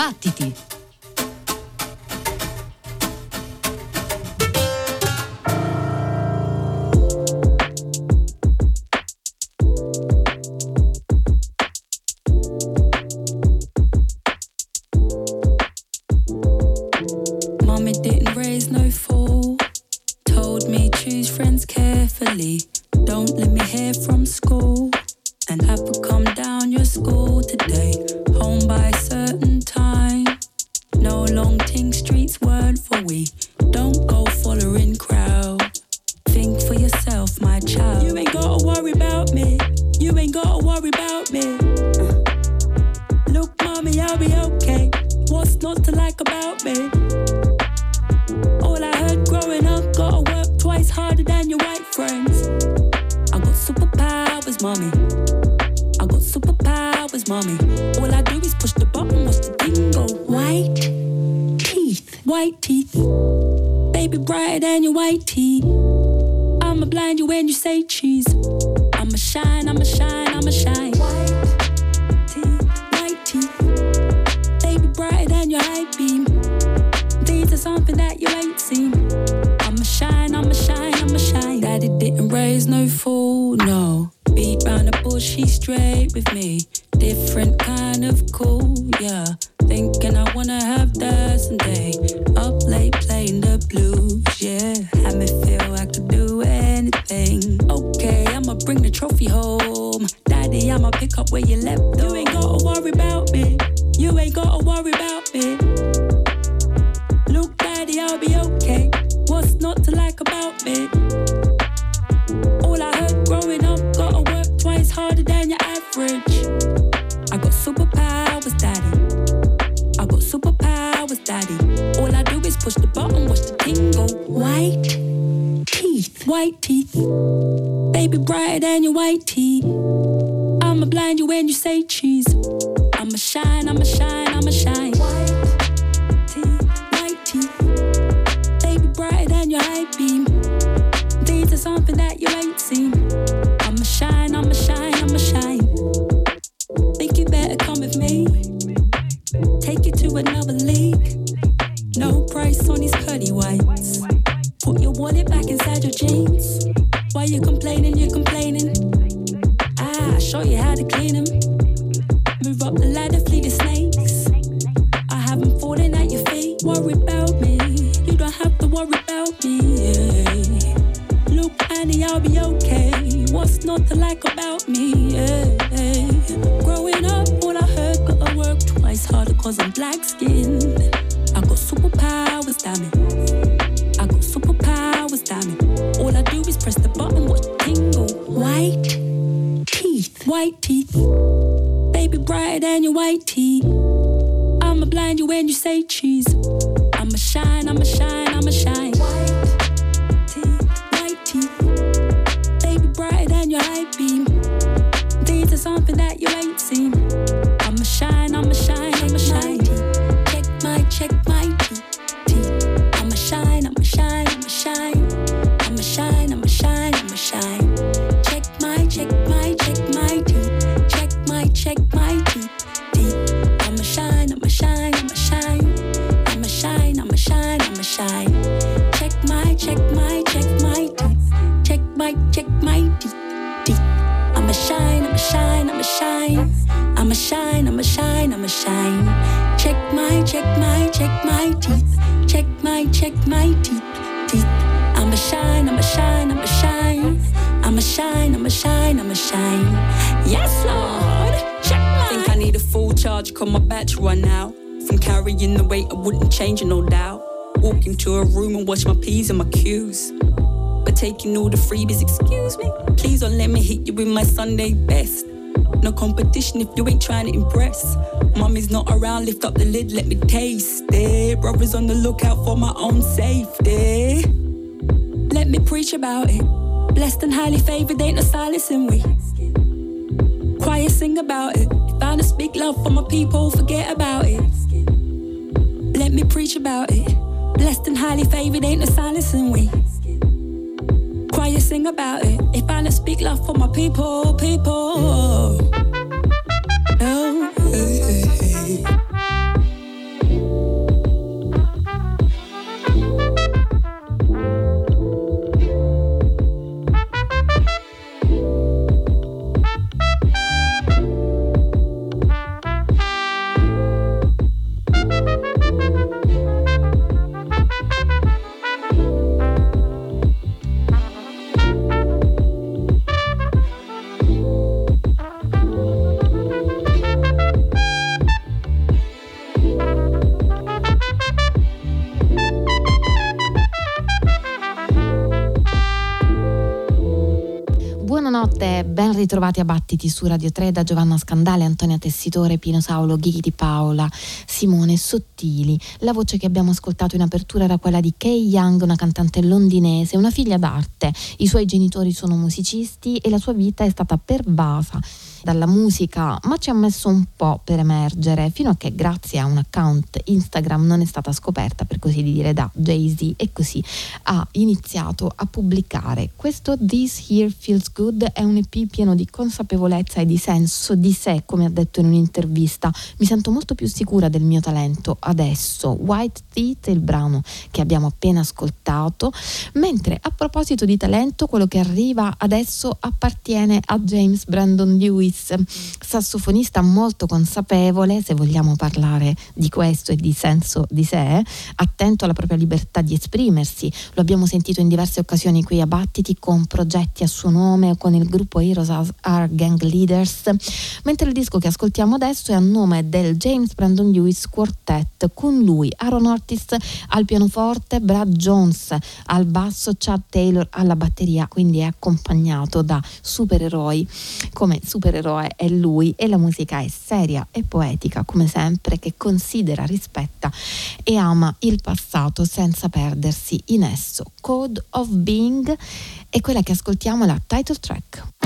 Battiti! Sunday best. No competition if you ain't trying to impress. Mommy's not around, lift up the lid, let me taste it. Brothers on the lookout for my own safety. Let me preach about it. Blessed and highly favored, ain't no silence in we. Quiet, sing about it. Found a speak love for my people, forget about it. Let me preach about it. Blessed and highly favored, ain't no silence in we you sing about it. If I don't speak love for my people, people. Ben ritrovati a Battiti su Radio 3 da Giovanna Scandale, Antonia Tessitore, Pino Saulo, Ghighi di Paola, Simone Sottili. La voce che abbiamo ascoltato in apertura era quella di Kay Young, una cantante londinese, una figlia d'arte. I suoi genitori sono musicisti e la sua vita è stata pervasa dalla musica, ma ci ha messo un po' per emergere, fino a che grazie a un account Instagram non è stata scoperta, per così dire, da Jay-Z e così ha iniziato a pubblicare. Questo This Here Feels Good è un EP pieno di consapevolezza e di senso di sé, come ha detto in un'intervista. Mi sento molto più sicura del mio talento adesso. White Teeth è il brano che abbiamo appena ascoltato, mentre a proposito di talento, quello che arriva adesso appartiene a James Brandon Lewis sassofonista molto consapevole, se vogliamo parlare di questo e di senso di sé, attento alla propria libertà di esprimersi. Lo abbiamo sentito in diverse occasioni qui a Battiti con progetti a suo nome o con il gruppo Heroes Are Gang Leaders, mentre il disco che ascoltiamo adesso è a nome del James Brandon Lewis Quartet, con lui Aaron Ortiz al pianoforte, Brad Jones al basso, Chad Taylor alla batteria, quindi è accompagnato da supereroi come supereroe è lui e la musica è seria e poetica come sempre che considera, rispetta e ama il passato senza perdersi in esso. Code of Being è quella che ascoltiamo la title track.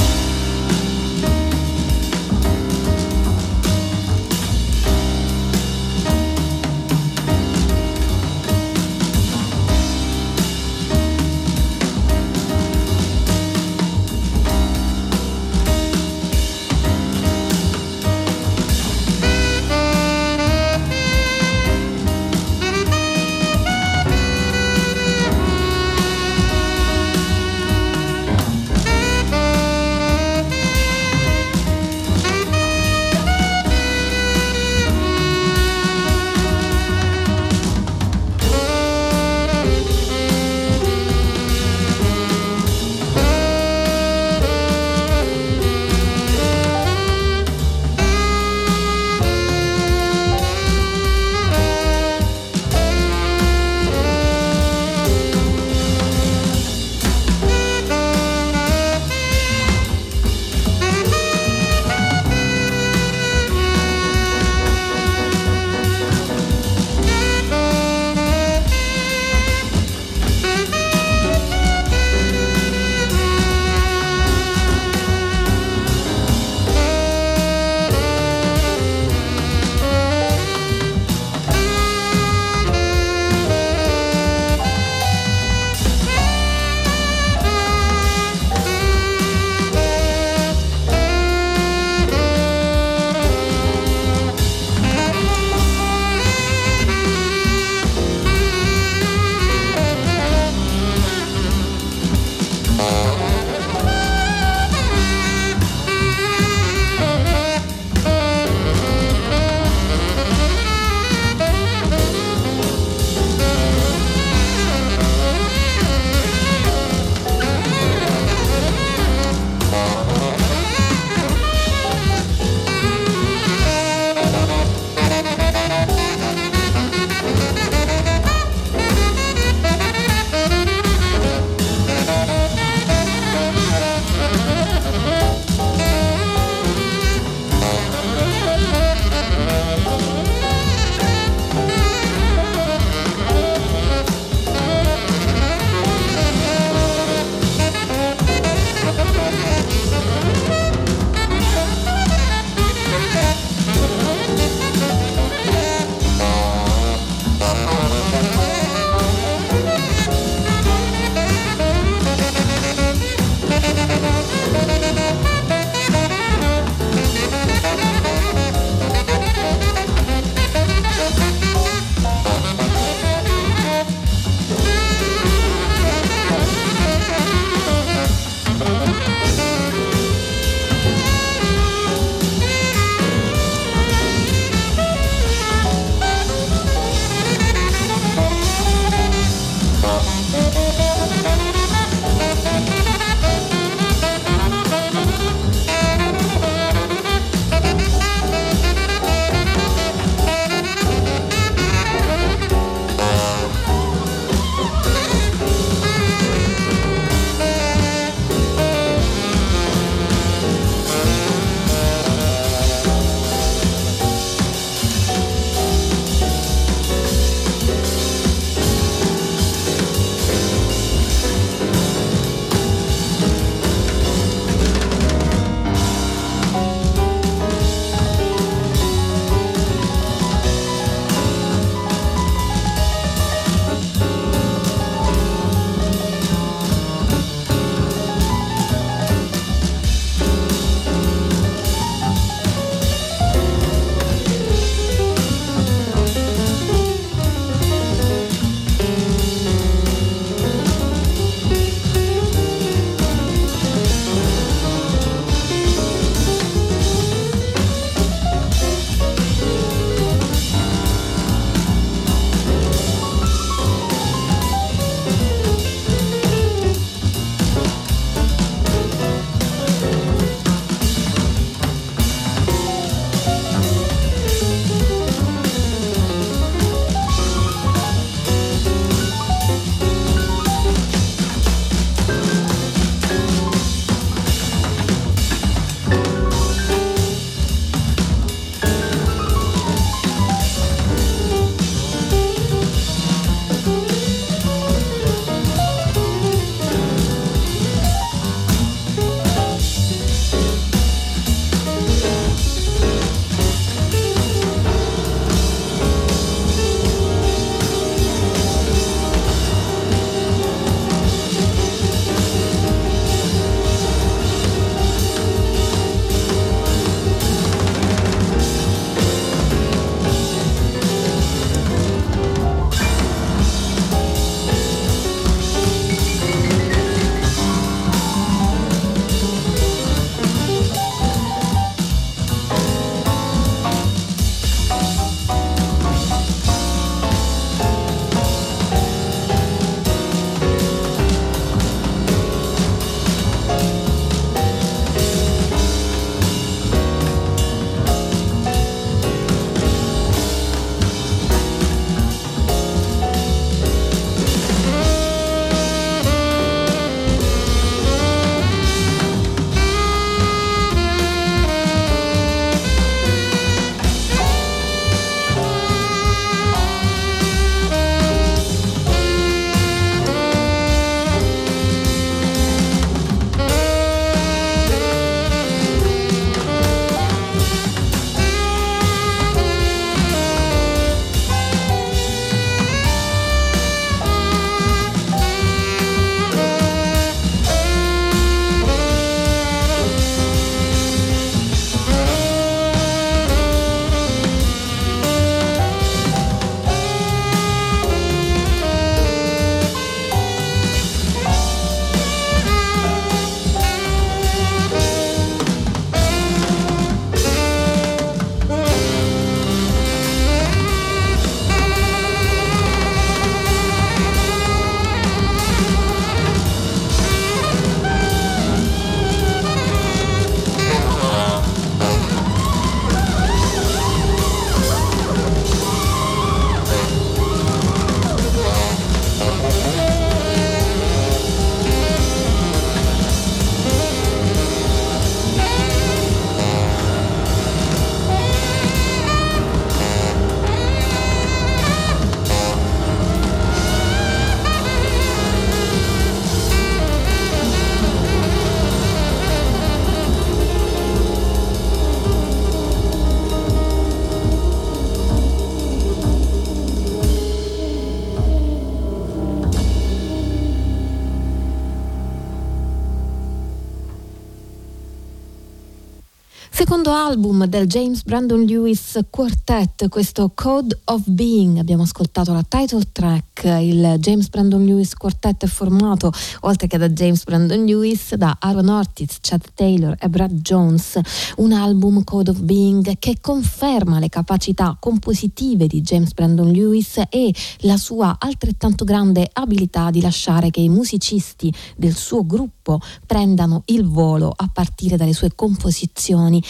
Album del James Brandon Lewis Quartet, questo Code of Being, abbiamo ascoltato la title track, il James Brandon Lewis Quartet è formato, oltre che da James Brandon Lewis, da Aaron Ortiz, Chad Taylor e Brad Jones, un album Code of Being che conferma le capacità compositive di James Brandon Lewis e la sua altrettanto grande abilità di lasciare che i musicisti del suo gruppo prendano il volo a partire dalle sue composizioni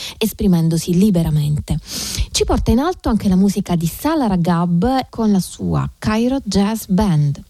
esprimendosi liberamente. Ci porta in alto anche la musica di Salah Ragab con la sua Cairo Jazz Band.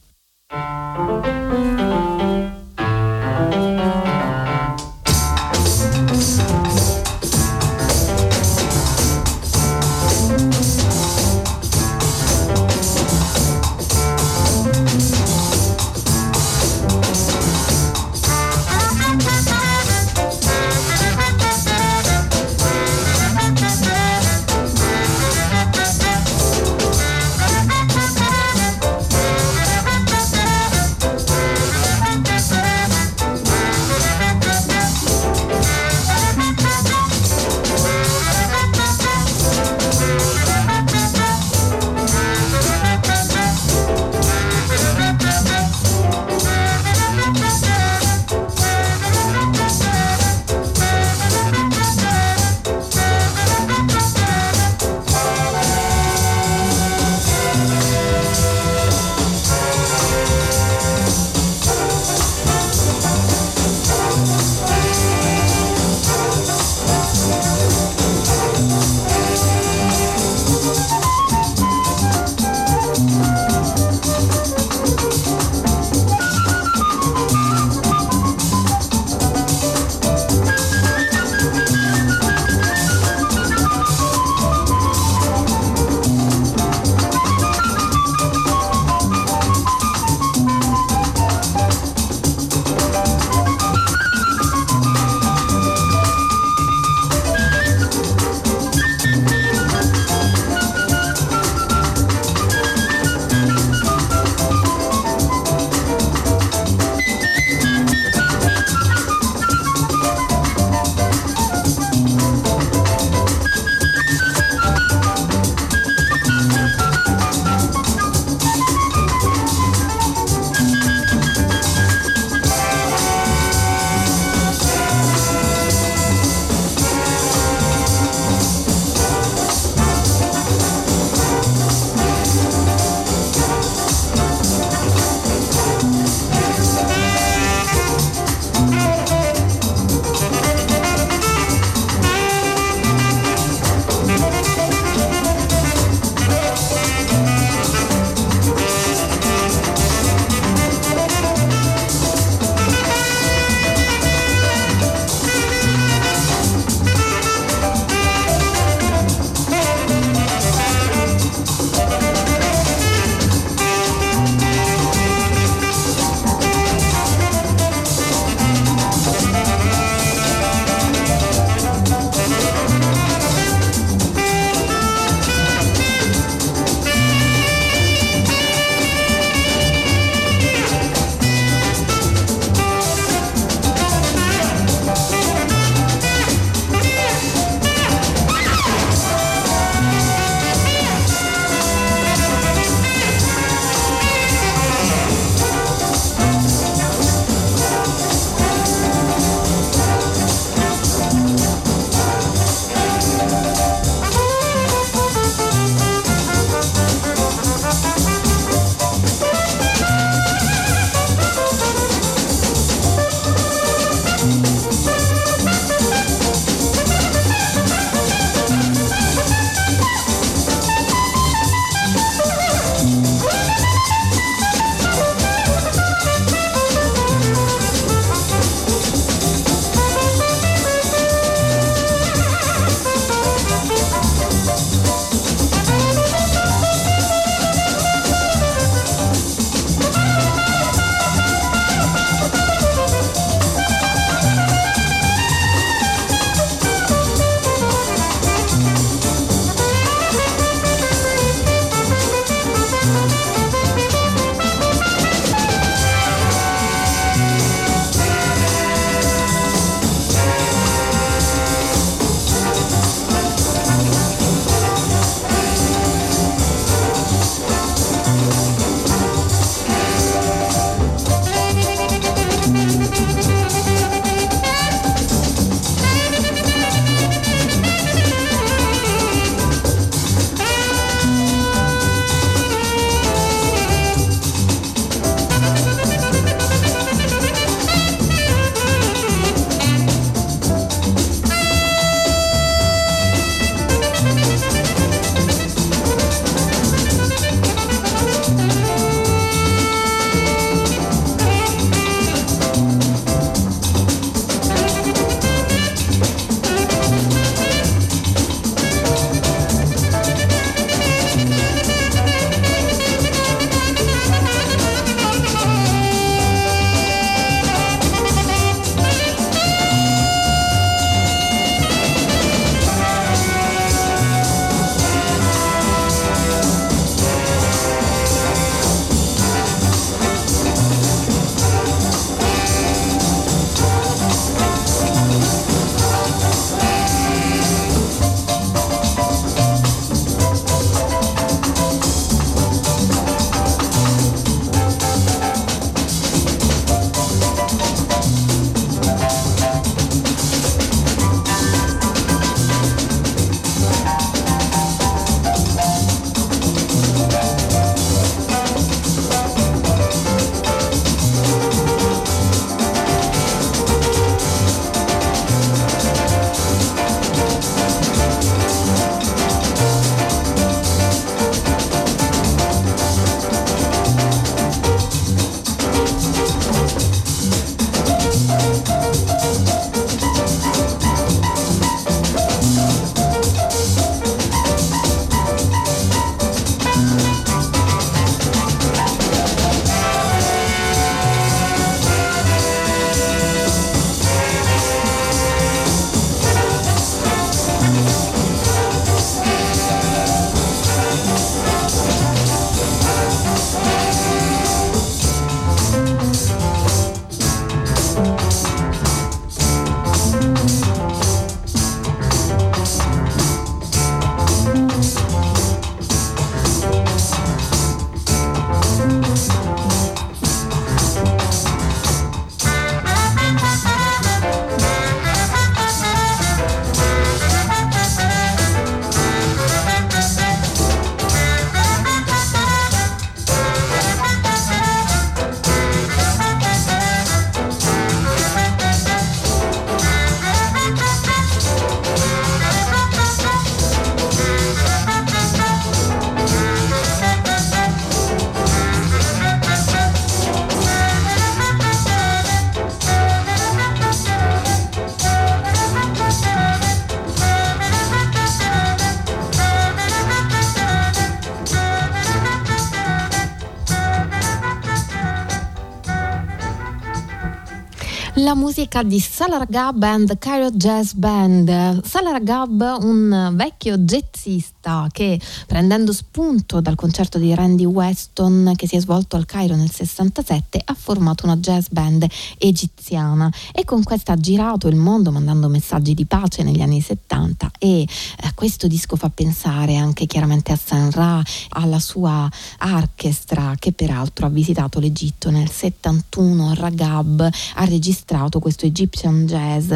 Musica di Salargab and Cairo Jazz Band. Salargab, un vecchio jazzista che prendendo spunto dal concerto di Randy Weston che si è svolto al Cairo nel 67 ha formato una jazz band egiziana e con questa ha girato il mondo mandando messaggi di pace negli anni 70 e eh, questo disco fa pensare anche chiaramente a San Ra, alla sua orchestra che peraltro ha visitato l'Egitto nel 71, Ragab ha registrato questo Egyptian Jazz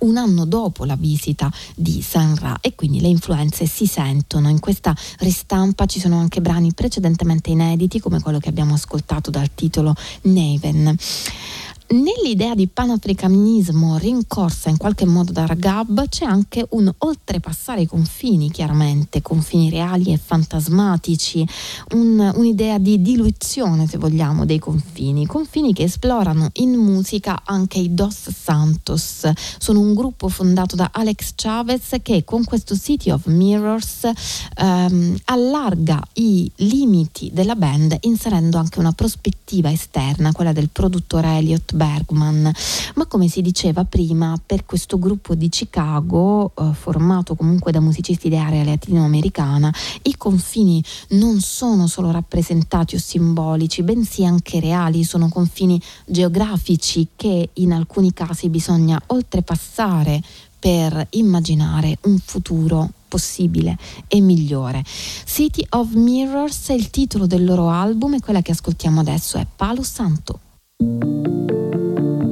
un anno dopo la visita di San Ra e quindi le influenze si sentono. In questa ristampa ci sono anche brani precedentemente inediti come quello che abbiamo ascoltato dal titolo Neven. Nell'idea di panafricanismo rincorsa in qualche modo da Ragab c'è anche un oltrepassare i confini, chiaramente, confini reali e fantasmatici, un, un'idea di diluizione, se vogliamo, dei confini, confini che esplorano in musica anche i Dos Santos. Sono un gruppo fondato da Alex Chavez che con questo City of Mirrors ehm, allarga i limiti della band inserendo anche una prospettiva esterna, quella del produttore Elliot Bergman, ma come si diceva prima, per questo gruppo di Chicago, eh, formato comunque da musicisti di area latinoamericana, i confini non sono solo rappresentati o simbolici, bensì anche reali, sono confini geografici che in alcuni casi bisogna oltrepassare per immaginare un futuro possibile e migliore. City of Mirrors è il titolo del loro album e quella che ascoltiamo adesso è Palo Santo. thank you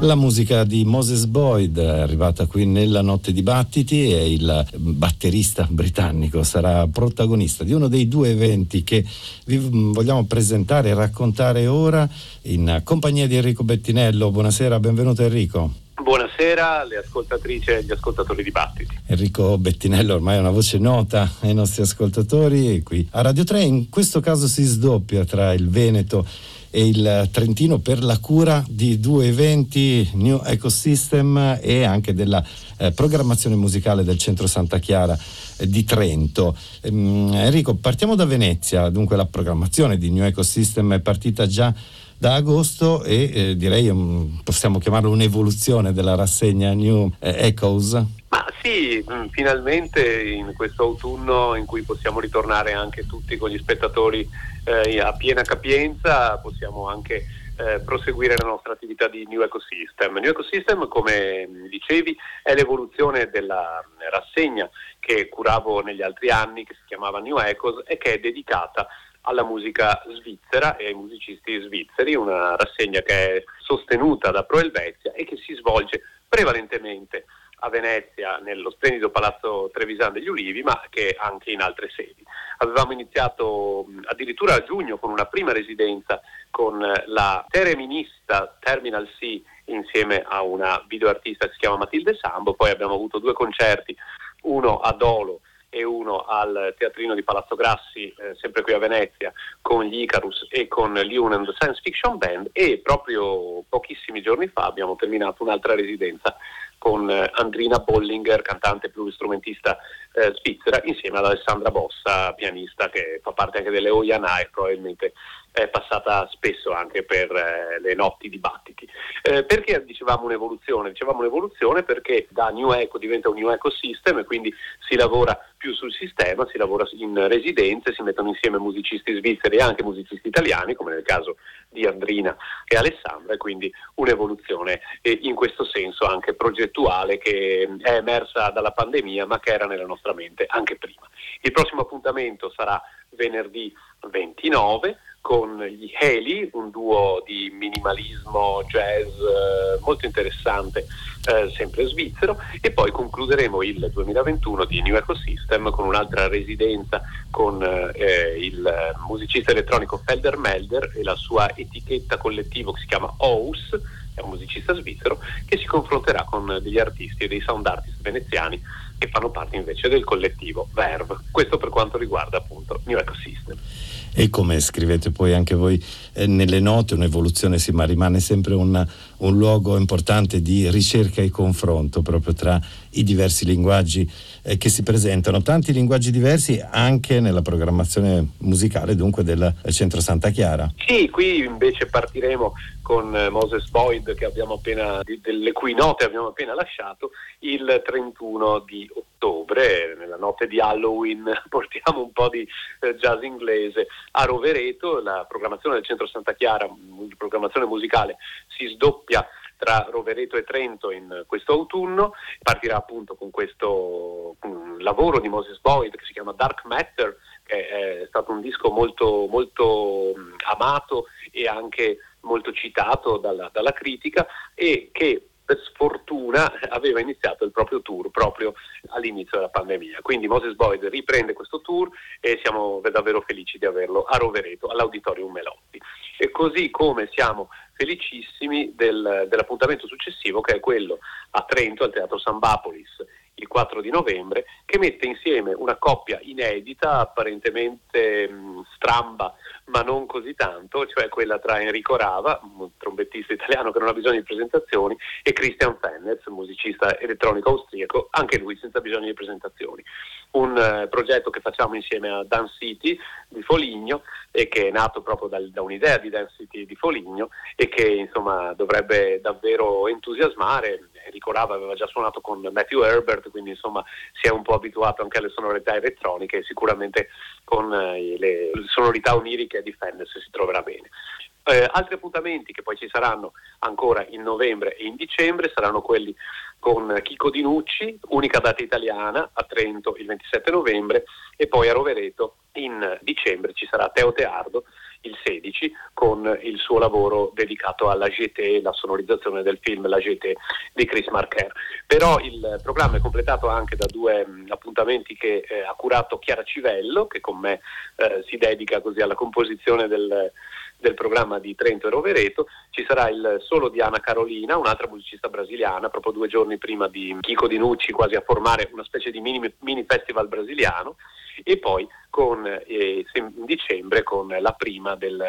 La musica di Moses Boyd è arrivata qui nella notte di battiti e il batterista britannico sarà protagonista di uno dei due eventi che vi vogliamo presentare e raccontare ora in compagnia di Enrico Bettinello. Buonasera, benvenuto Enrico. Buonasera alle ascoltatrici e agli ascoltatori di Battiti. Enrico Bettinello ormai è una voce nota ai nostri ascoltatori qui a Radio 3, in questo caso si sdoppia tra il Veneto e il Trentino per la cura di due eventi, New Ecosystem e anche della eh, programmazione musicale del Centro Santa Chiara eh, di Trento. Ehm, Enrico, partiamo da Venezia, dunque la programmazione di New Ecosystem è partita già da agosto e eh, direi um, possiamo chiamarlo un'evoluzione della rassegna New eh, Echoes. Ma sì, mm, finalmente in questo autunno in cui possiamo ritornare anche tutti con gli spettatori eh, a piena capienza, possiamo anche eh, proseguire la nostra attività di New Ecosystem. New Ecosystem, come dicevi, è l'evoluzione della rassegna che curavo negli altri anni, che si chiamava New Ecos e che è dedicata alla musica svizzera e ai musicisti svizzeri, una rassegna che è sostenuta da Pro Helvetia e che si svolge prevalentemente a Venezia nello splendido palazzo Trevisan degli Ulivi, ma che anche in altre sedi. Avevamo iniziato addirittura a giugno con una prima residenza con la tereminista Terminal C insieme a una videoartista che si chiama Matilde Sambo, poi abbiamo avuto due concerti, uno a Dolo e uno al Teatrino di Palazzo Grassi, eh, sempre qui a Venezia, con gli Icarus e con l'Unend Science Fiction Band. E proprio pochissimi giorni fa abbiamo terminato un'altra residenza con eh, Andrina Bollinger, cantante pluristrumentista eh, svizzera, insieme ad Alessandra Bossa, pianista che fa parte anche delle Oyana e probabilmente è passata spesso anche per eh, le notti dibattiti. Eh, perché dicevamo un'evoluzione? Dicevamo un'evoluzione perché da New Eco diventa un New Ecosystem e quindi si lavora più sul sistema, si lavora in residenze, si mettono insieme musicisti svizzeri e anche musicisti italiani, come nel caso di Andrina e Alessandra, e quindi un'evoluzione eh, in questo senso anche progettuale che è emersa dalla pandemia ma che era nella nostra mente anche prima. Il prossimo appuntamento sarà venerdì 29 con gli Heli, un duo di minimalismo jazz eh, molto interessante, eh, sempre svizzero, e poi concluderemo il 2021 di New Ecosystem con un'altra residenza con eh, il musicista elettronico Felder Melder e la sua etichetta collettivo che si chiama OUS, è un musicista svizzero, che si confronterà con degli artisti e dei sound artist veneziani che fanno parte invece del collettivo Verve. Questo per quanto riguarda appunto New Ecosystem e come scrivete poi anche voi eh, nelle note, un'evoluzione sì, ma rimane sempre un, un, luogo importante di ricerca e confronto proprio tra i diversi linguaggi eh, che si presentano, tanti linguaggi diversi anche nella programmazione musicale dunque del Centro Santa Chiara. Sì, qui invece partiremo con eh, Moses Boyd appena, delle cui note abbiamo appena lasciato il 31 di ottobre, nella notte di Halloween portiamo un po' di eh, jazz inglese a Rovereto, la programmazione del Centro Santa Chiara, programmazione musicale si sdoppia tra Rovereto e Trento in questo autunno, partirà appunto con questo lavoro di Moses Boyd che si chiama Dark Matter, che è stato un disco molto, molto amato e anche molto citato dalla, dalla critica e che per sfortuna aveva iniziato il proprio tour proprio all'inizio della pandemia. Quindi Moses Boyd riprende questo tour e siamo davvero felici di averlo a Rovereto, all'Auditorium Melotti. E così come siamo felicissimi del, dell'appuntamento successivo che è quello a Trento, al Teatro Sambapolis, il 4 di novembre, che mette insieme una coppia inedita, apparentemente mh, stramba, ma non così tanto, cioè quella tra Enrico Rava, un trombettista italiano che non ha bisogno di presentazioni, e Christian Fennez, musicista elettronico austriaco, anche lui senza bisogno di presentazioni. Un uh, progetto che facciamo insieme a Dance City di Foligno e che è nato proprio dal, da un'idea di Dance City di Foligno e che insomma dovrebbe davvero entusiasmare. Enrico Rava aveva già suonato con Matthew Herbert, quindi insomma si è un po' abituato anche alle sonorità elettroniche e sicuramente con eh, le sonorità oniriche di Fenders si troverà bene. Eh, altri appuntamenti che poi ci saranno ancora in novembre e in dicembre saranno quelli con Chico Dinucci, unica data italiana a Trento il 27 novembre e poi a Rovereto in dicembre ci sarà Teo Teardo il 16 con il suo lavoro dedicato alla GT, la sonorizzazione del film La GT di Chris Marker. Però il programma è completato anche da due mh, appuntamenti che eh, ha curato Chiara Civello, che con me eh, si dedica così alla composizione del, del programma di Trento e Rovereto, ci sarà il solo di Anna Carolina, un'altra musicista brasiliana, proprio due giorni prima di Chico Dinucci, quasi a formare una specie di mini, mini festival brasiliano, e poi con, eh, in dicembre con la prima del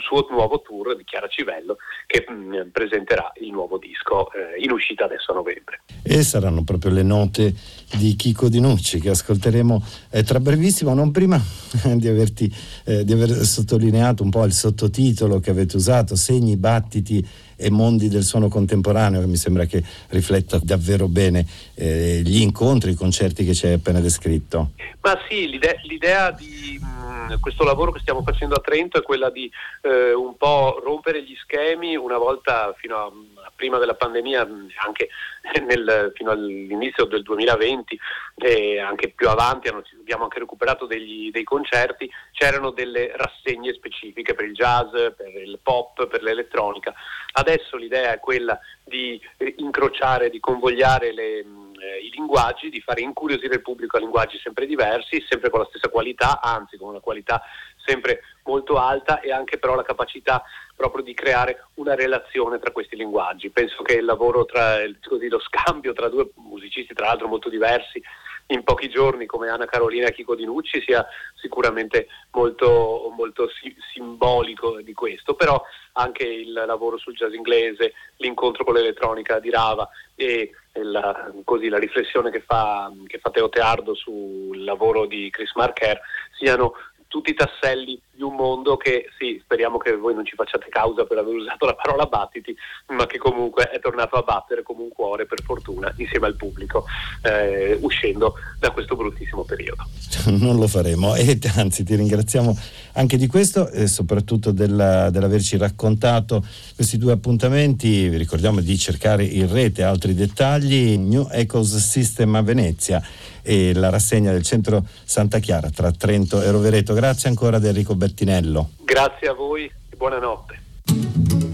suo nuovo tour di Chiara Civello che mh, mm, presenterà il nuovo disco eh, in uscita adesso a novembre. E saranno proprio le note di Chico Dinucci che ascolteremo eh, tra brevissimo, non prima di, averti, eh, di aver sottolineato un po' il sottotitolo che avete usato, segni, battiti e mondi del suono contemporaneo, che mi sembra che rifletta davvero bene eh, gli incontri, i concerti che ci hai appena descritto. Ma sì, l'idea, l'idea di mh, mm, questo lavoro che stiamo facendo a Trento è quella di eh, un po' rompere gli schemi una volta fino a, prima della pandemia, anche nel, fino all'inizio del 2020 e anche più avanti abbiamo anche recuperato degli, dei concerti, c'erano delle rassegne specifiche per il jazz, per il pop, per l'elettronica. Adesso l'idea è quella di eh, incrociare, di convogliare le, eh, i linguaggi, di fare incuriosire il pubblico a linguaggi sempre diversi, sempre con la stessa qualità, anzi con una qualità sempre molto alta e anche però la capacità proprio di creare una relazione tra questi linguaggi. Penso che il lavoro tra così, lo scambio tra due musicisti, tra l'altro molto diversi, in pochi giorni come Anna Carolina e Chico Dinucci sia sicuramente molto, molto si- simbolico di questo, però anche il lavoro sul jazz inglese, l'incontro con l'elettronica di Rava e la, così, la riflessione che fa, che fa Teo Teardo sul lavoro di Chris Marker siano tutti i tasselli di un mondo che sì, speriamo che voi non ci facciate causa per aver usato la parola battiti, ma che comunque è tornato a battere come un cuore per fortuna insieme al pubblico, eh, uscendo da questo bruttissimo periodo. Non lo faremo e anzi ti ringraziamo anche di questo e soprattutto della, dell'averci raccontato questi due appuntamenti. Vi ricordiamo di cercare in rete altri dettagli, New Ecos System a Venezia e la rassegna del centro Santa Chiara tra Trento e Rovereto. Grazie ancora Enrico Bettinello. Grazie a voi e buonanotte.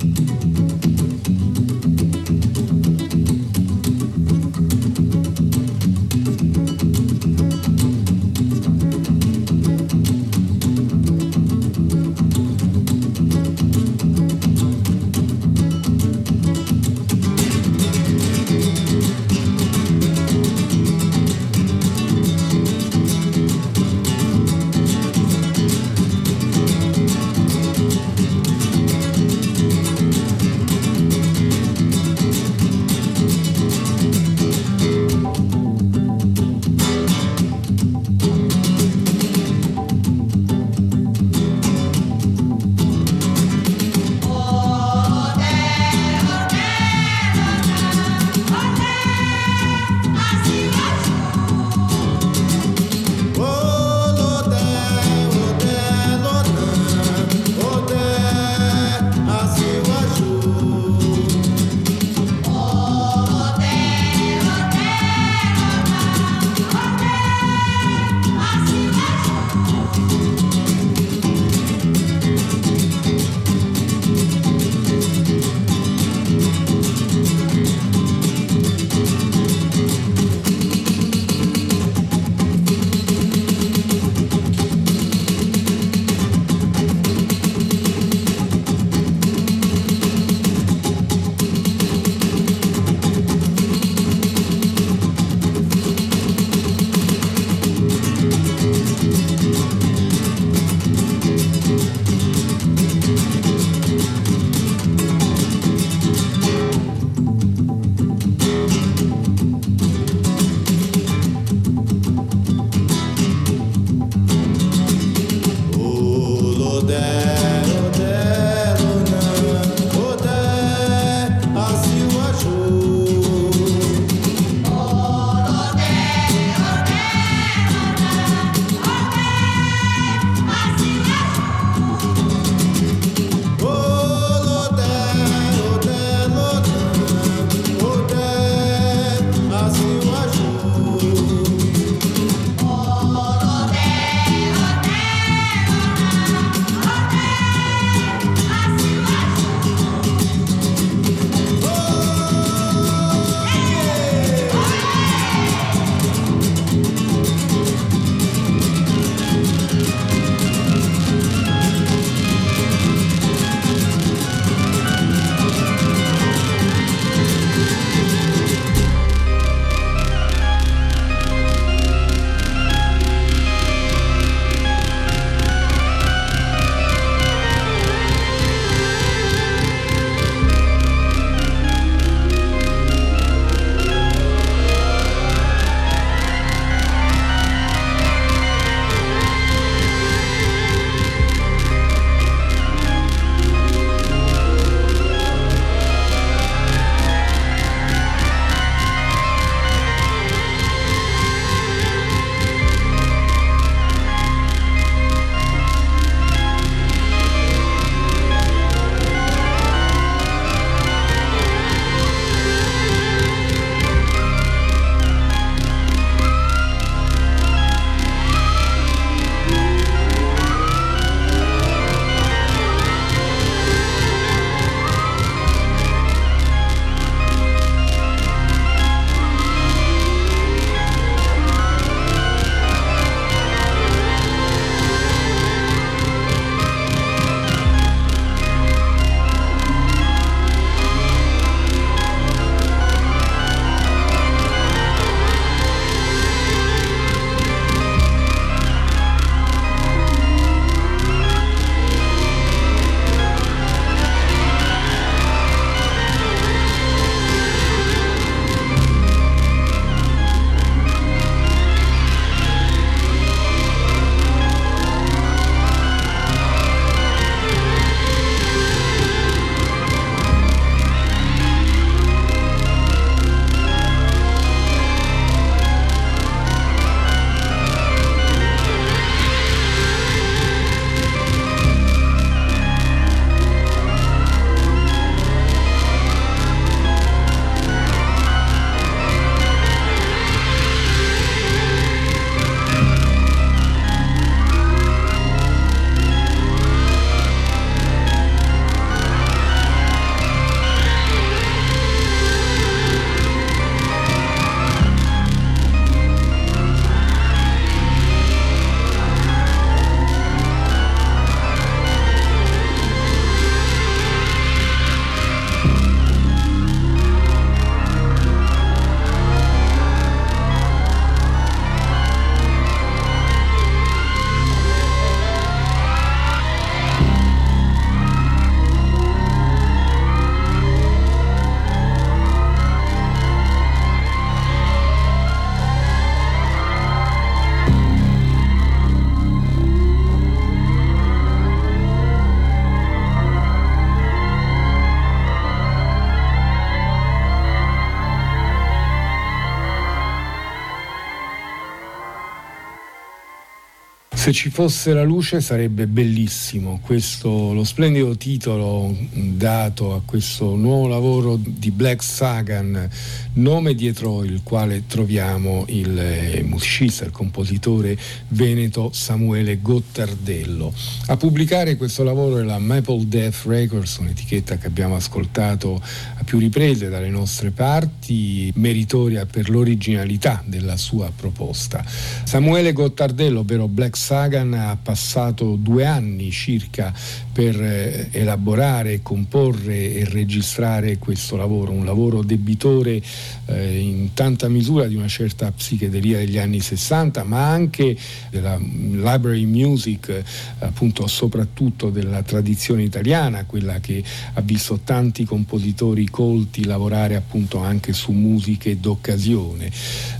Se ci fosse la luce sarebbe bellissimo, questo lo splendido titolo dato a questo nuovo lavoro di Black Sagan, nome dietro il quale troviamo il eh, musicista, il compositore veneto Samuele Gottardello. A pubblicare questo lavoro è la Maple Death Records, un'etichetta che abbiamo ascoltato a più riprese dalle nostre parti, meritoria per l'originalità della sua proposta. Samuele Gottardello, ovvero Black Sagan, Sagan ha passato due anni circa per eh, elaborare, comporre e registrare questo lavoro, un lavoro debitore eh, in tanta misura di una certa psichedelia degli anni 60, ma anche della library music, appunto soprattutto della tradizione italiana, quella che ha visto tanti compositori colti lavorare appunto anche su musiche d'occasione.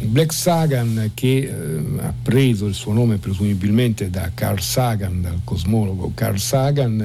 Black Sagan che eh, ha preso il suo nome presumibilmente da Carl Sagan, dal cosmologo Carl Sagan,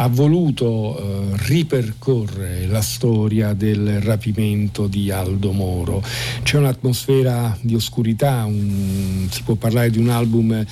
ha voluto eh, ripercorrere la storia del rapimento di Aldo Moro. C'è un'atmosfera di oscurità, un, si può parlare di un album eh,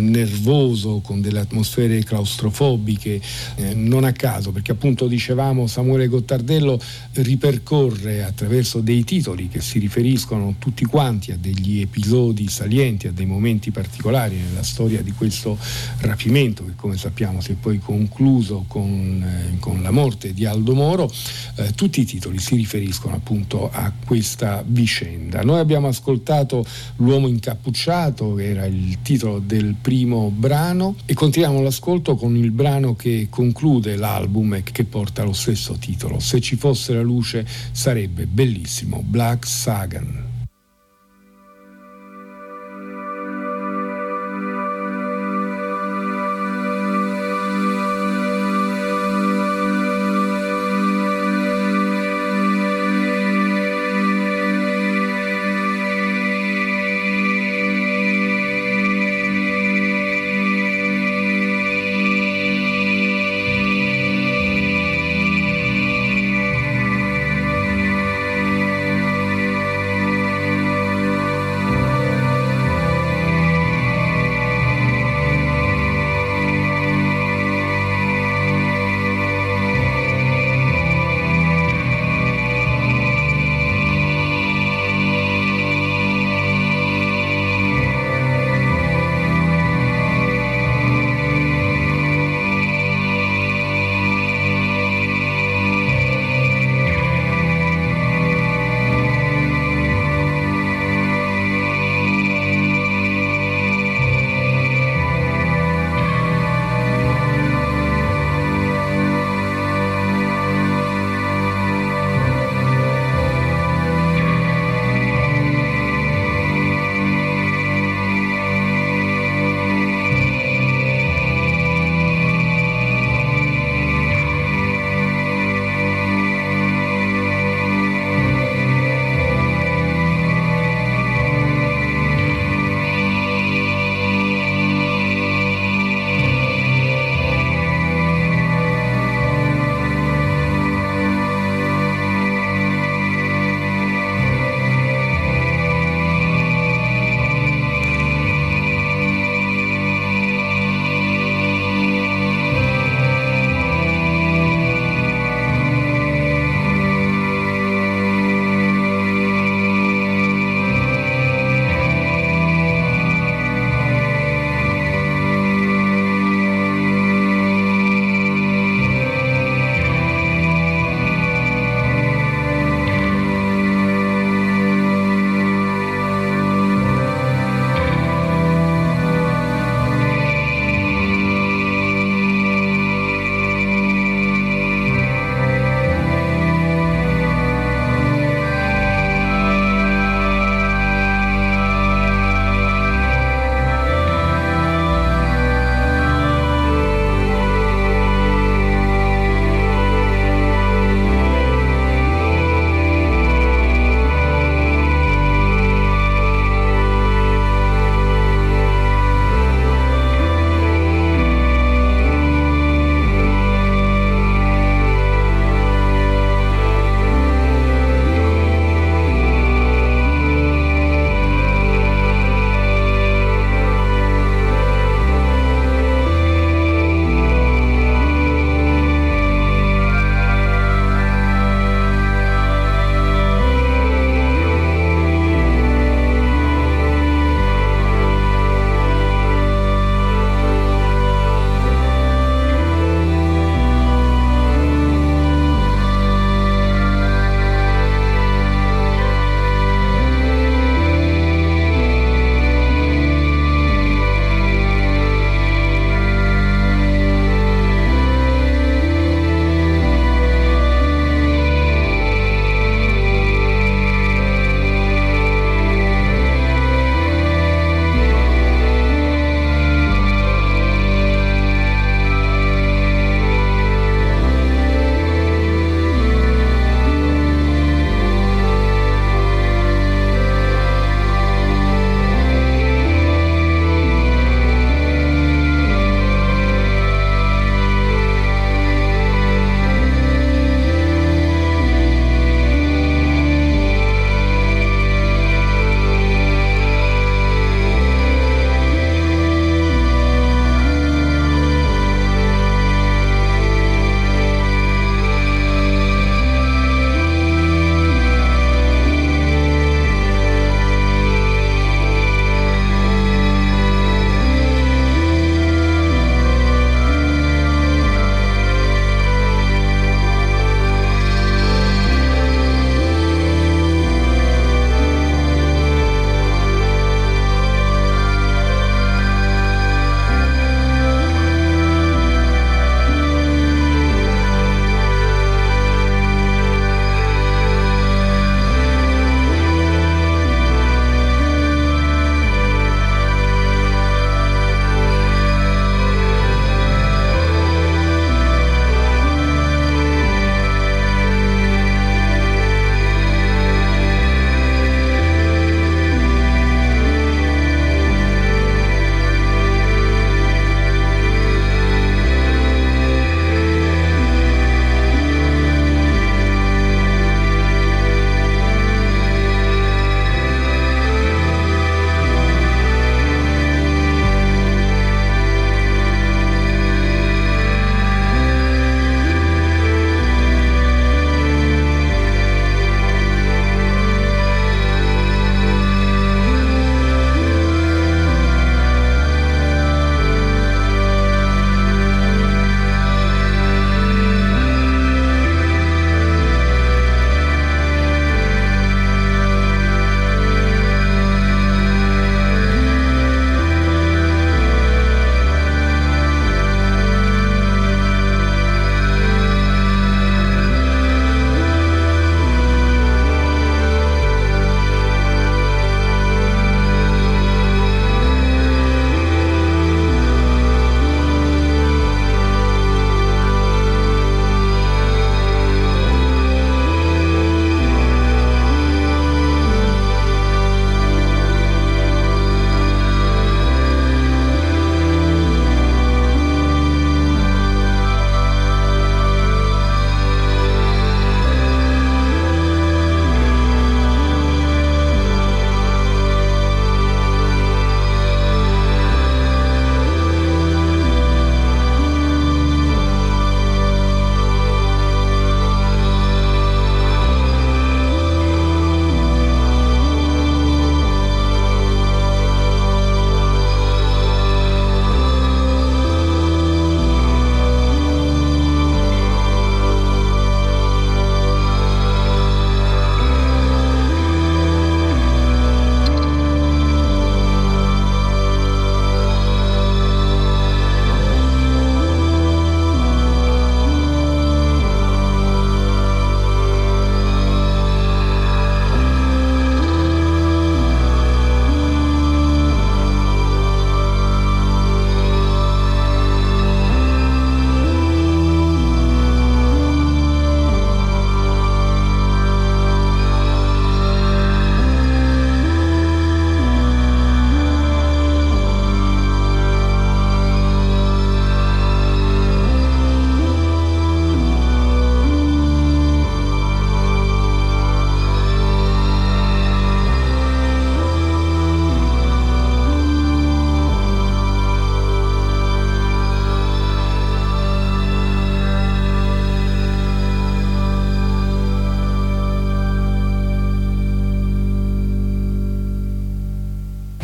nervoso con delle atmosfere claustrofobiche, eh, non a caso, perché appunto dicevamo Samuele Gottardello ripercorre attraverso dei titoli che si riferiscono tutti quanti a degli episodi salienti, a dei momenti particolari nella storia di questo rapimento che come sappiamo si è poi concluso con, eh, con la morte di Aldo Moro, eh, tutti i titoli si riferiscono appunto a questa vicenda. Noi abbiamo ascoltato L'uomo incappucciato, che era il titolo del primo brano, e continuiamo l'ascolto con il brano che conclude l'album e che porta lo stesso titolo. Se ci fosse la luce sarebbe bellissimo, Black Sagan.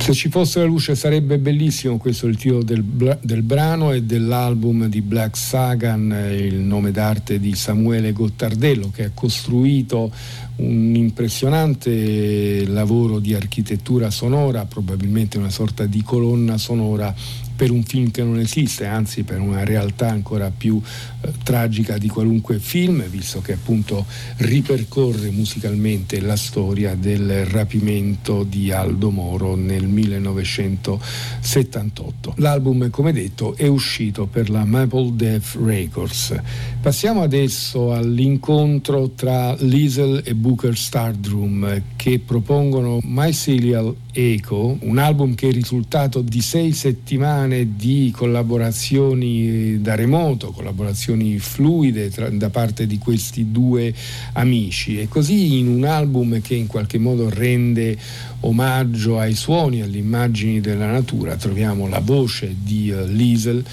Se ci fosse la luce sarebbe bellissimo, questo è il titolo del, del brano e dell'album di Black Sagan, il nome d'arte di Samuele Gottardello che ha costruito un impressionante lavoro di architettura sonora, probabilmente una sorta di colonna sonora per un film che non esiste, anzi per una realtà ancora più eh, tragica di qualunque film, visto che appunto ripercorre musicalmente la storia del rapimento di Aldo Moro nel 1978. L'album, come detto, è uscito per la Maple Death Records. Passiamo adesso all'incontro tra Liesel e Booker Stardrum che propongono Mycelial Eco, un album che è il risultato di sei settimane di collaborazioni da remoto, collaborazioni fluide tra, da parte di questi due amici. E così in un album che in qualche modo rende omaggio ai suoni, alle immagini della natura, troviamo la voce di uh, Liesel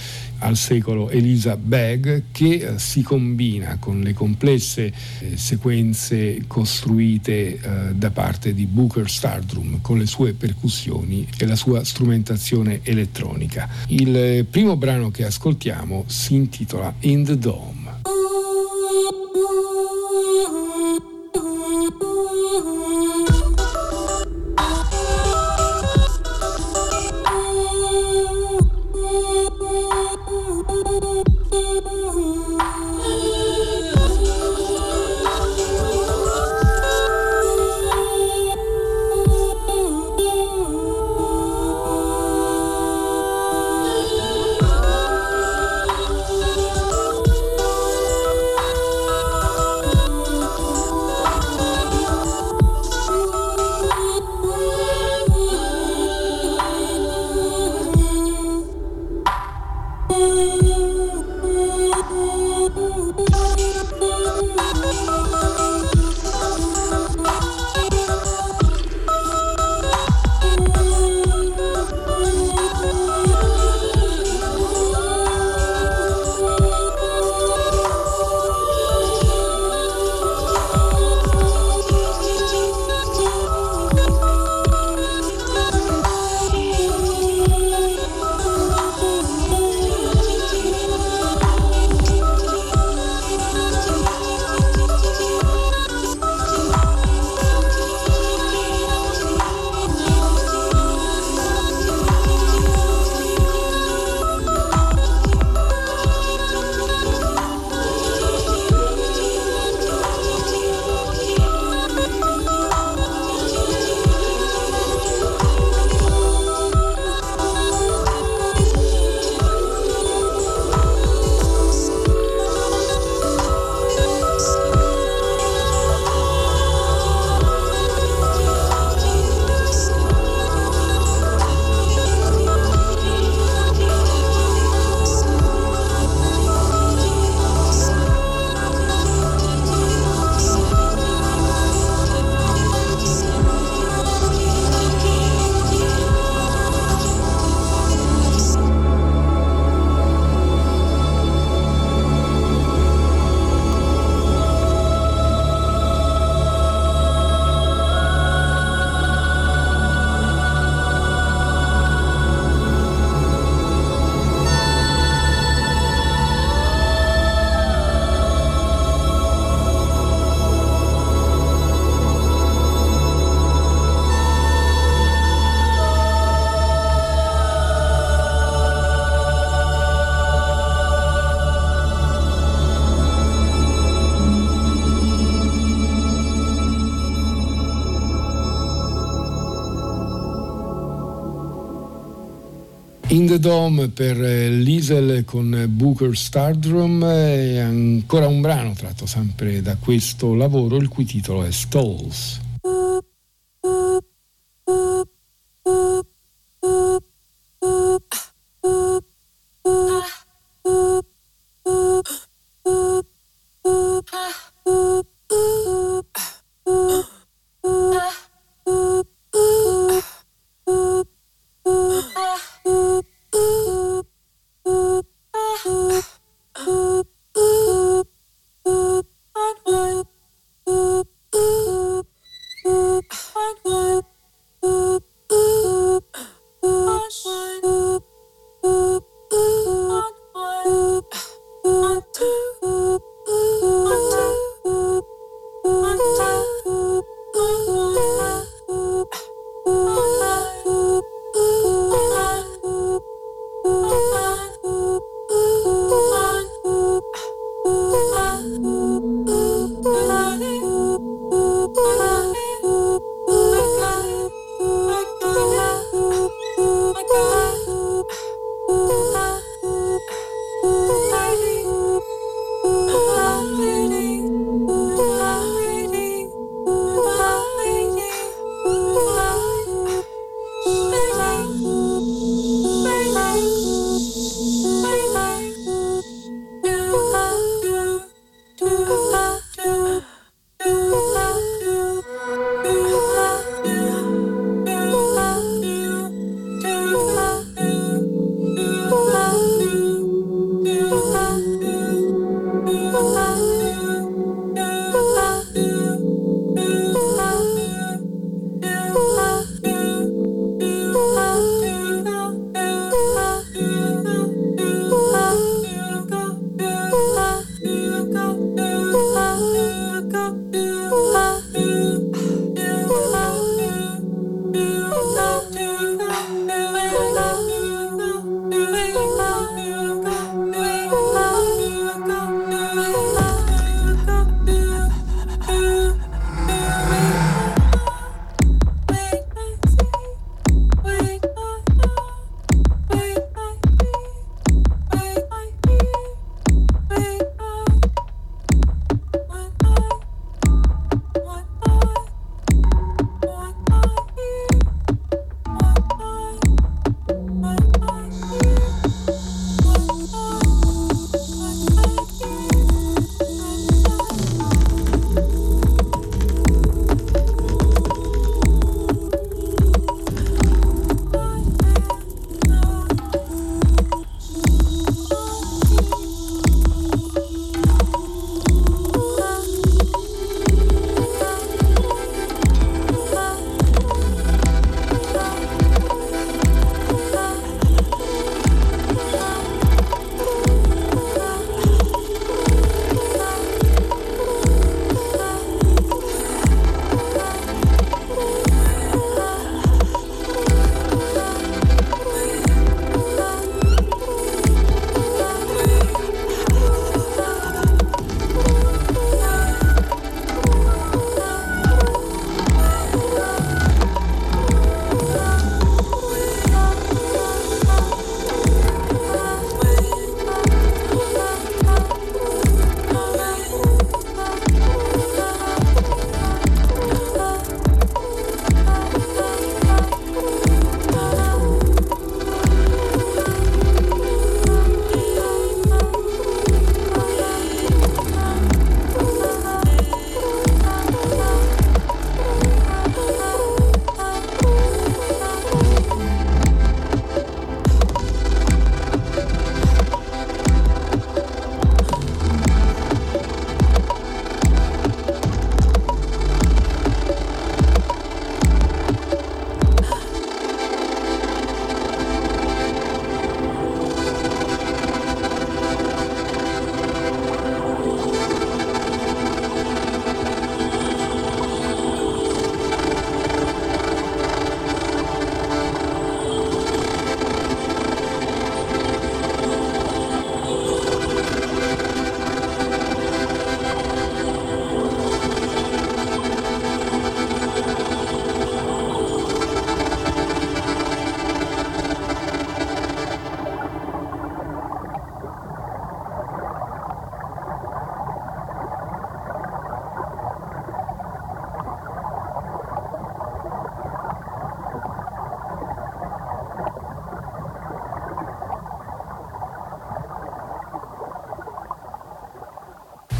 al secolo Elisa Bag che eh, si combina con le complesse eh, sequenze costruite eh, da parte di Booker Stardrum con le sue percussioni e la sua strumentazione elettronica. Il primo brano che ascoltiamo si intitola In the Dome. In the Dome per eh, Liesel con Booker Stardrum e ancora un brano tratto sempre da questo lavoro il cui titolo è Stalls.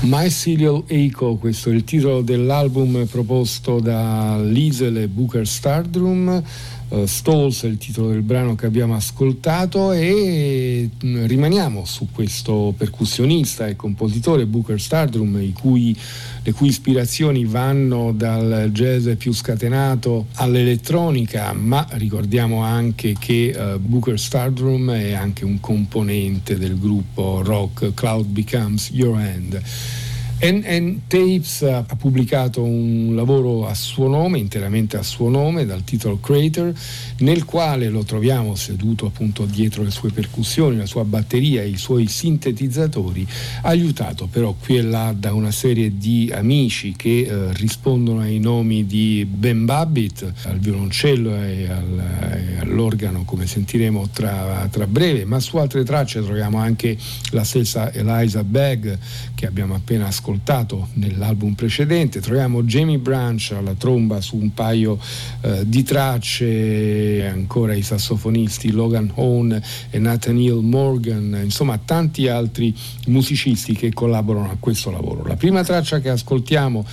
Mycelial Echo, questo è il titolo dell'album proposto da Liesel e Booker Stardrum. Uh, Stalls è il titolo del brano che abbiamo ascoltato e mh, mm, rimaniamo su questo percussionista e compositore Booker Stardrum cui, le cui ispirazioni vanno dal jazz più scatenato all'elettronica ma ricordiamo anche che uh, Booker Stardrum è anche un componente del gruppo rock Cloud Becomes Your Hand NN Tapes ha pubblicato un lavoro a suo nome, interamente a suo nome, dal titolo Crater, nel quale lo troviamo seduto appunto dietro le sue percussioni, la sua batteria e i suoi sintetizzatori, aiutato però qui e là da una serie di amici che eh, rispondono ai nomi di Ben Babbitt al violoncello e, al, e all'organo, come sentiremo tra, tra breve, ma su altre tracce troviamo anche la stessa Eliza Begg che abbiamo appena ascoltato nell'album precedente. Troviamo Jamie Branch alla tromba su un paio eh, di tracce, ancora i sassofonisti Logan Hone e Nathaniel Morgan, insomma tanti altri musicisti che collaborano a questo lavoro. La prima traccia che ascoltiamo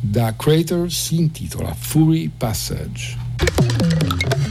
da Crater si intitola Fury Passage.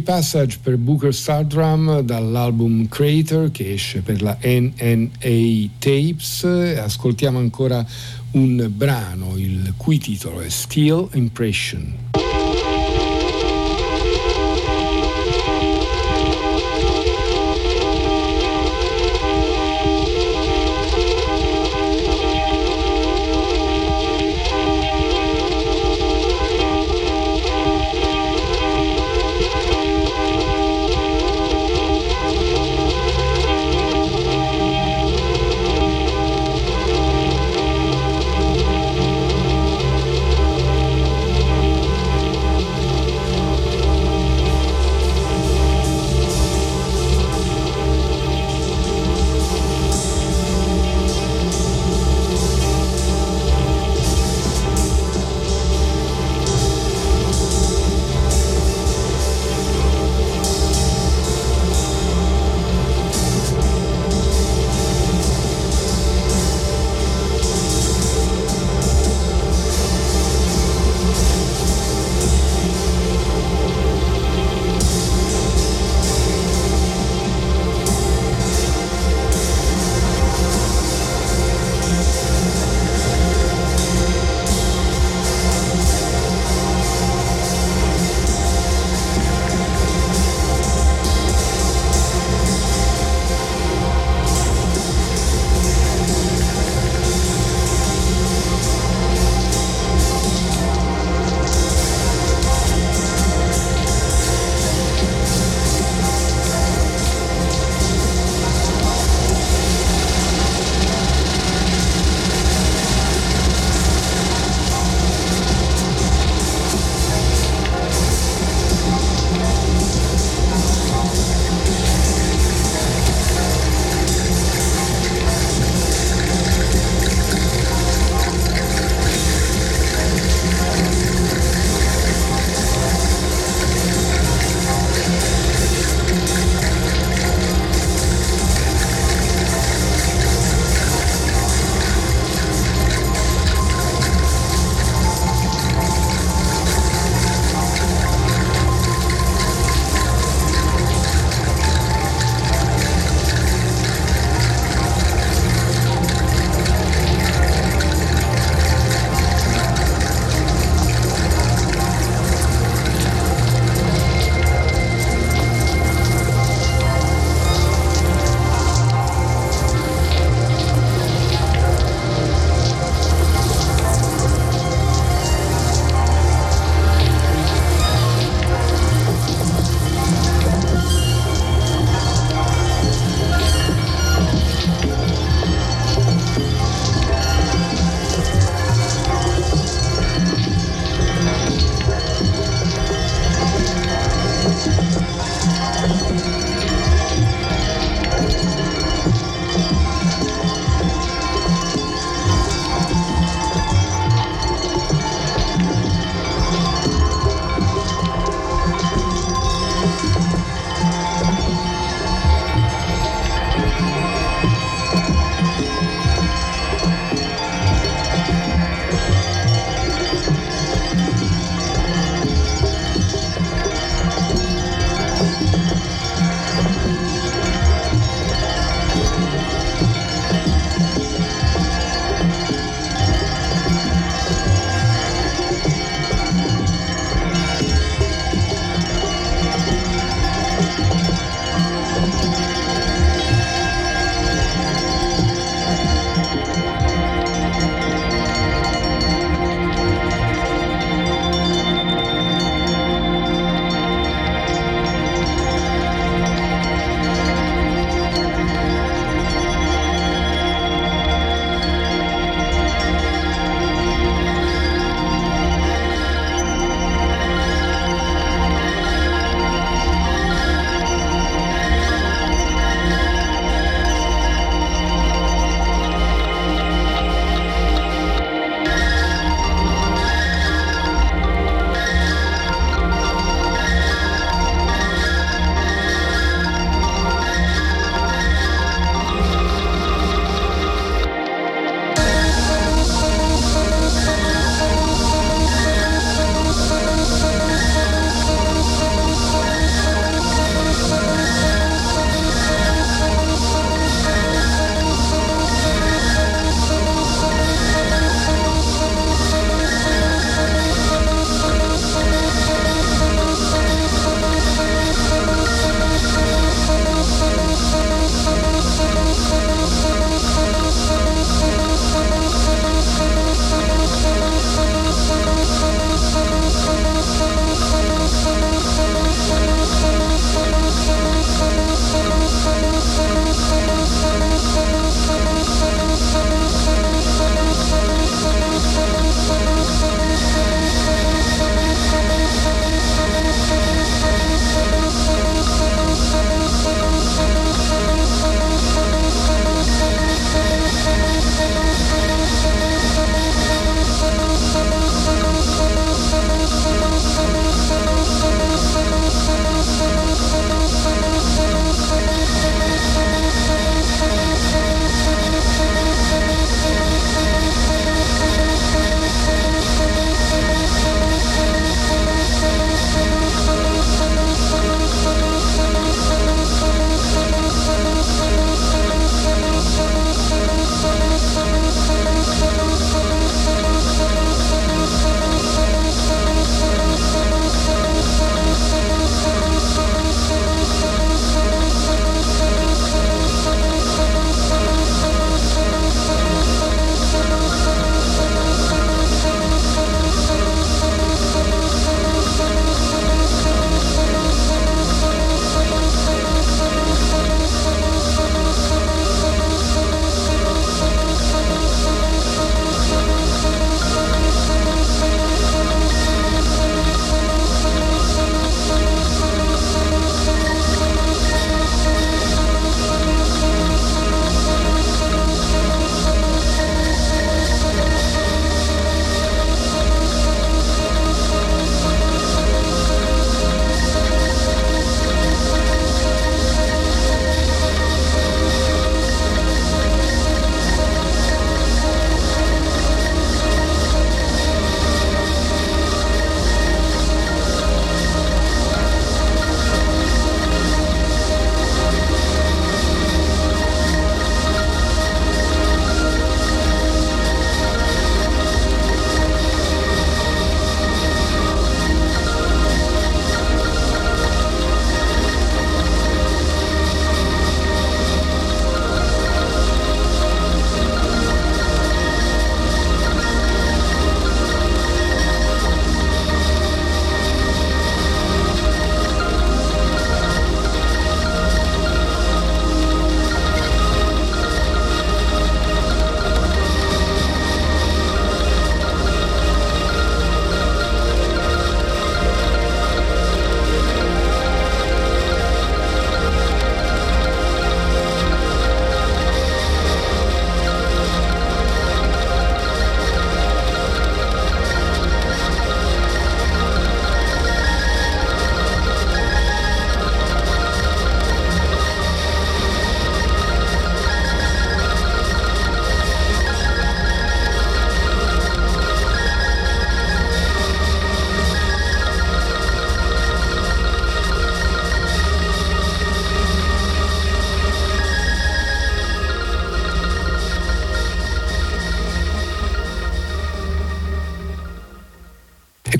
Passage per Booker Stardrum dall'album Crater che esce per la NNA Tapes. Ascoltiamo ancora un brano il cui titolo è Steel Impression.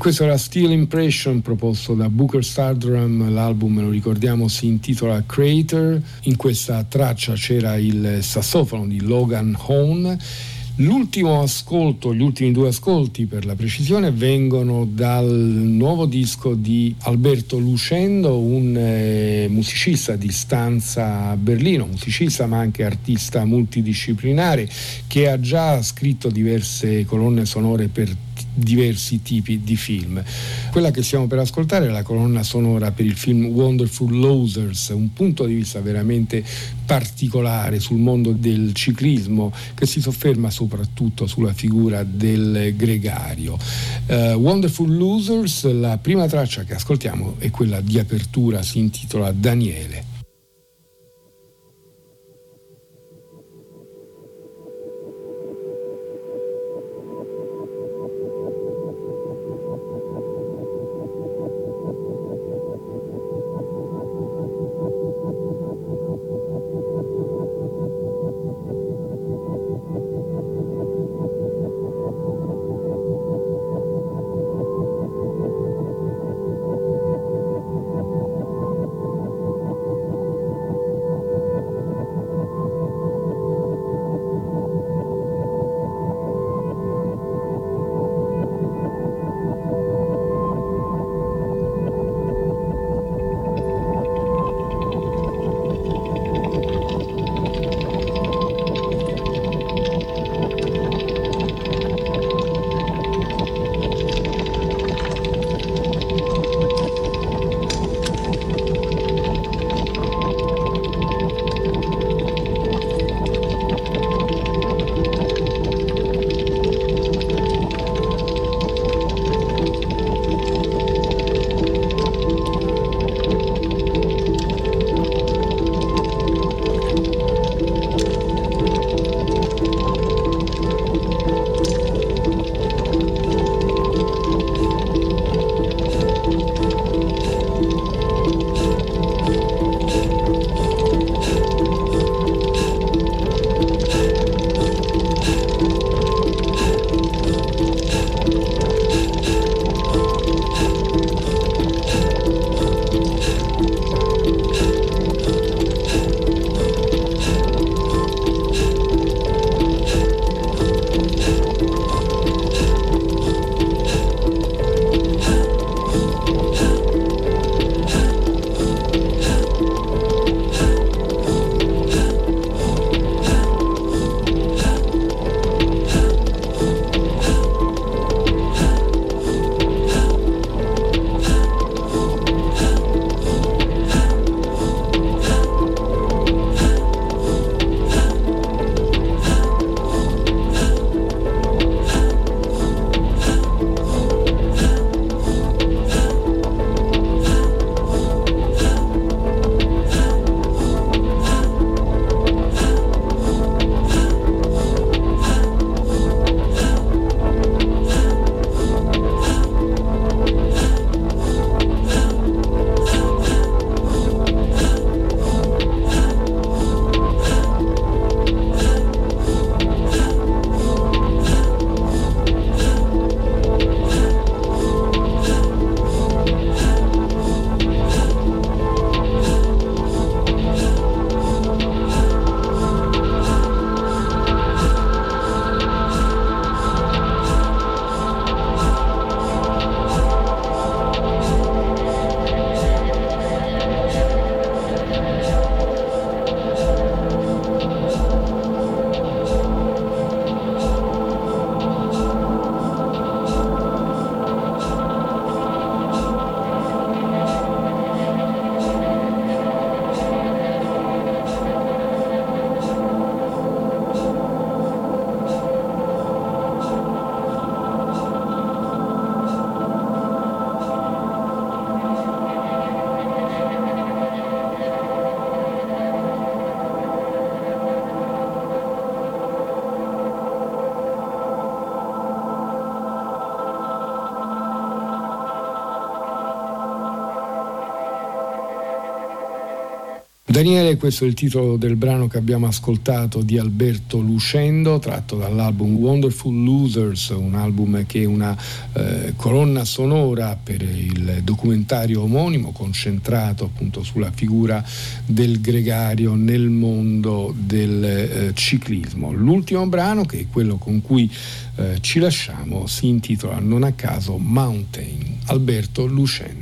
Questo era Steel Impression proposto da Booker Stardrum, l'album lo ricordiamo si intitola Crater, in questa traccia c'era il sassofono di Logan Hone L'ultimo ascolto, gli ultimi due ascolti per la precisione, vengono dal nuovo disco di Alberto Lucendo, un eh, musicista di stanza a Berlino, musicista ma anche artista multidisciplinare che ha già scritto diverse colonne sonore per diversi tipi di film. Quella che stiamo per ascoltare è la colonna sonora per il film Wonderful Losers, un punto di vista veramente particolare sul mondo del ciclismo che si sofferma soprattutto sulla figura del gregario. Uh, Wonderful Losers, la prima traccia che ascoltiamo è quella di apertura, si intitola Daniele. Daniele, questo è il titolo del brano che abbiamo ascoltato di Alberto Lucendo, tratto dall'album Wonderful Losers, un album che è una eh, colonna sonora per il documentario omonimo concentrato appunto sulla figura del gregario nel mondo del eh, ciclismo. L'ultimo brano, che è quello con cui eh, ci lasciamo, si intitola non a caso Mountain, Alberto Lucendo.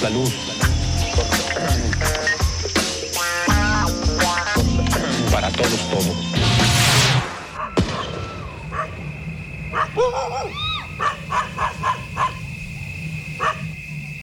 La